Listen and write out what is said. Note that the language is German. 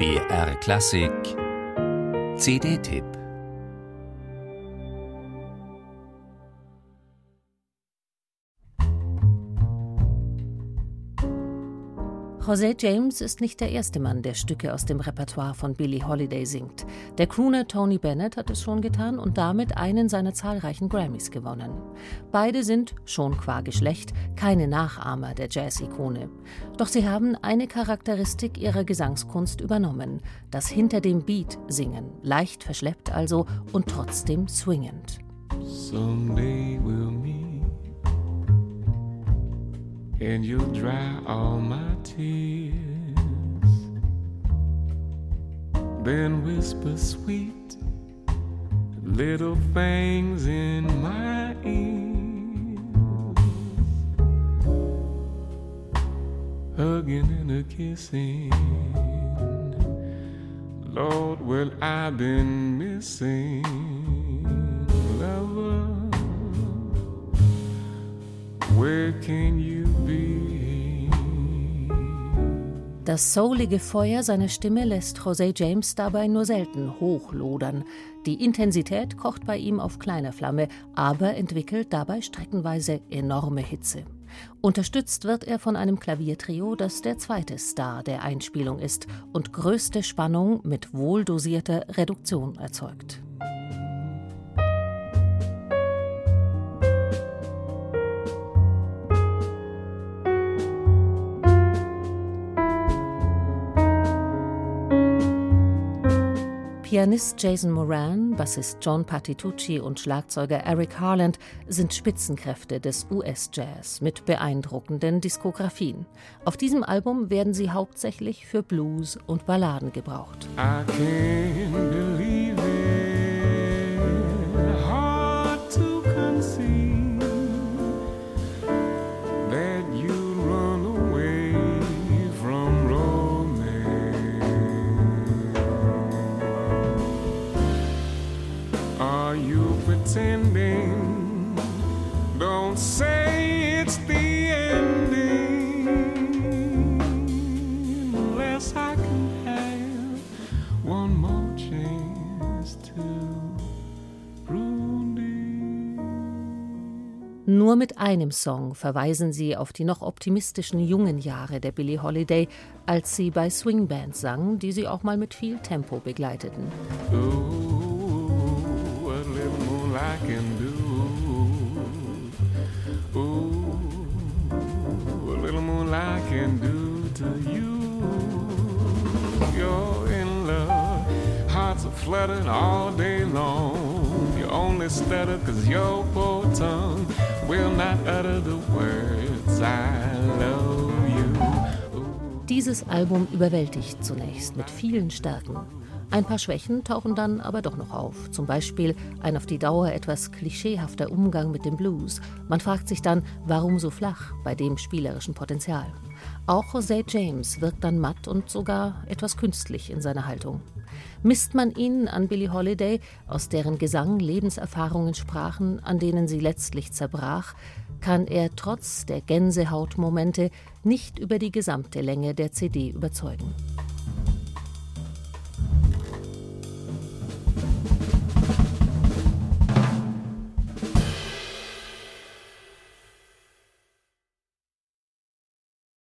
BR Klassik. CD-Tipp José James ist nicht der erste Mann, der Stücke aus dem Repertoire von Billie Holiday singt. Der Crooner Tony Bennett hat es schon getan und damit einen seiner zahlreichen Grammys gewonnen. Beide sind, schon qua Geschlecht, keine Nachahmer der Jazz-Ikone. Doch sie haben eine Charakteristik ihrer Gesangskunst übernommen: das hinter dem Beat singen, leicht verschleppt also und trotzdem swingend. Someday and you'll dry all my tears. Then whisper sweet little things in my ears, hugging and a kissing. Lord, well, I've been missing, lover. Where can you Das soulige Feuer seiner Stimme lässt José James dabei nur selten hochlodern. Die Intensität kocht bei ihm auf kleiner Flamme, aber entwickelt dabei streckenweise enorme Hitze. Unterstützt wird er von einem Klaviertrio, das der zweite Star der Einspielung ist und größte Spannung mit wohldosierter Reduktion erzeugt. Pianist Jason Moran, Bassist John Patitucci und Schlagzeuger Eric Harland sind Spitzenkräfte des US-Jazz mit beeindruckenden Diskografien. Auf diesem Album werden sie hauptsächlich für Blues und Balladen gebraucht. I can't pretending? Don't say it's the ending unless I can have one more chance to Nur mit einem Song verweisen sie auf die noch optimistischen jungen Jahre der Billie Holiday, als sie bei Swingbands sang, die sie auch mal mit viel Tempo begleiteten. Ooh. Can do. Ooh, a little moonlight can do to you. You're in love, hearts are fluttering all day long. You only stutter cause your poor tongue will not utter the words I love you. Dieses Album überwältigt zunächst mit vielen Stärken. Ein paar Schwächen tauchen dann aber doch noch auf. Zum Beispiel ein auf die Dauer etwas klischeehafter Umgang mit dem Blues. Man fragt sich dann, warum so flach bei dem spielerischen Potenzial. Auch José James wirkt dann matt und sogar etwas künstlich in seiner Haltung. Misst man ihn an Billie Holiday, aus deren Gesang Lebenserfahrungen sprachen, an denen sie letztlich zerbrach, kann er trotz der Gänsehautmomente nicht über die gesamte Länge der CD überzeugen.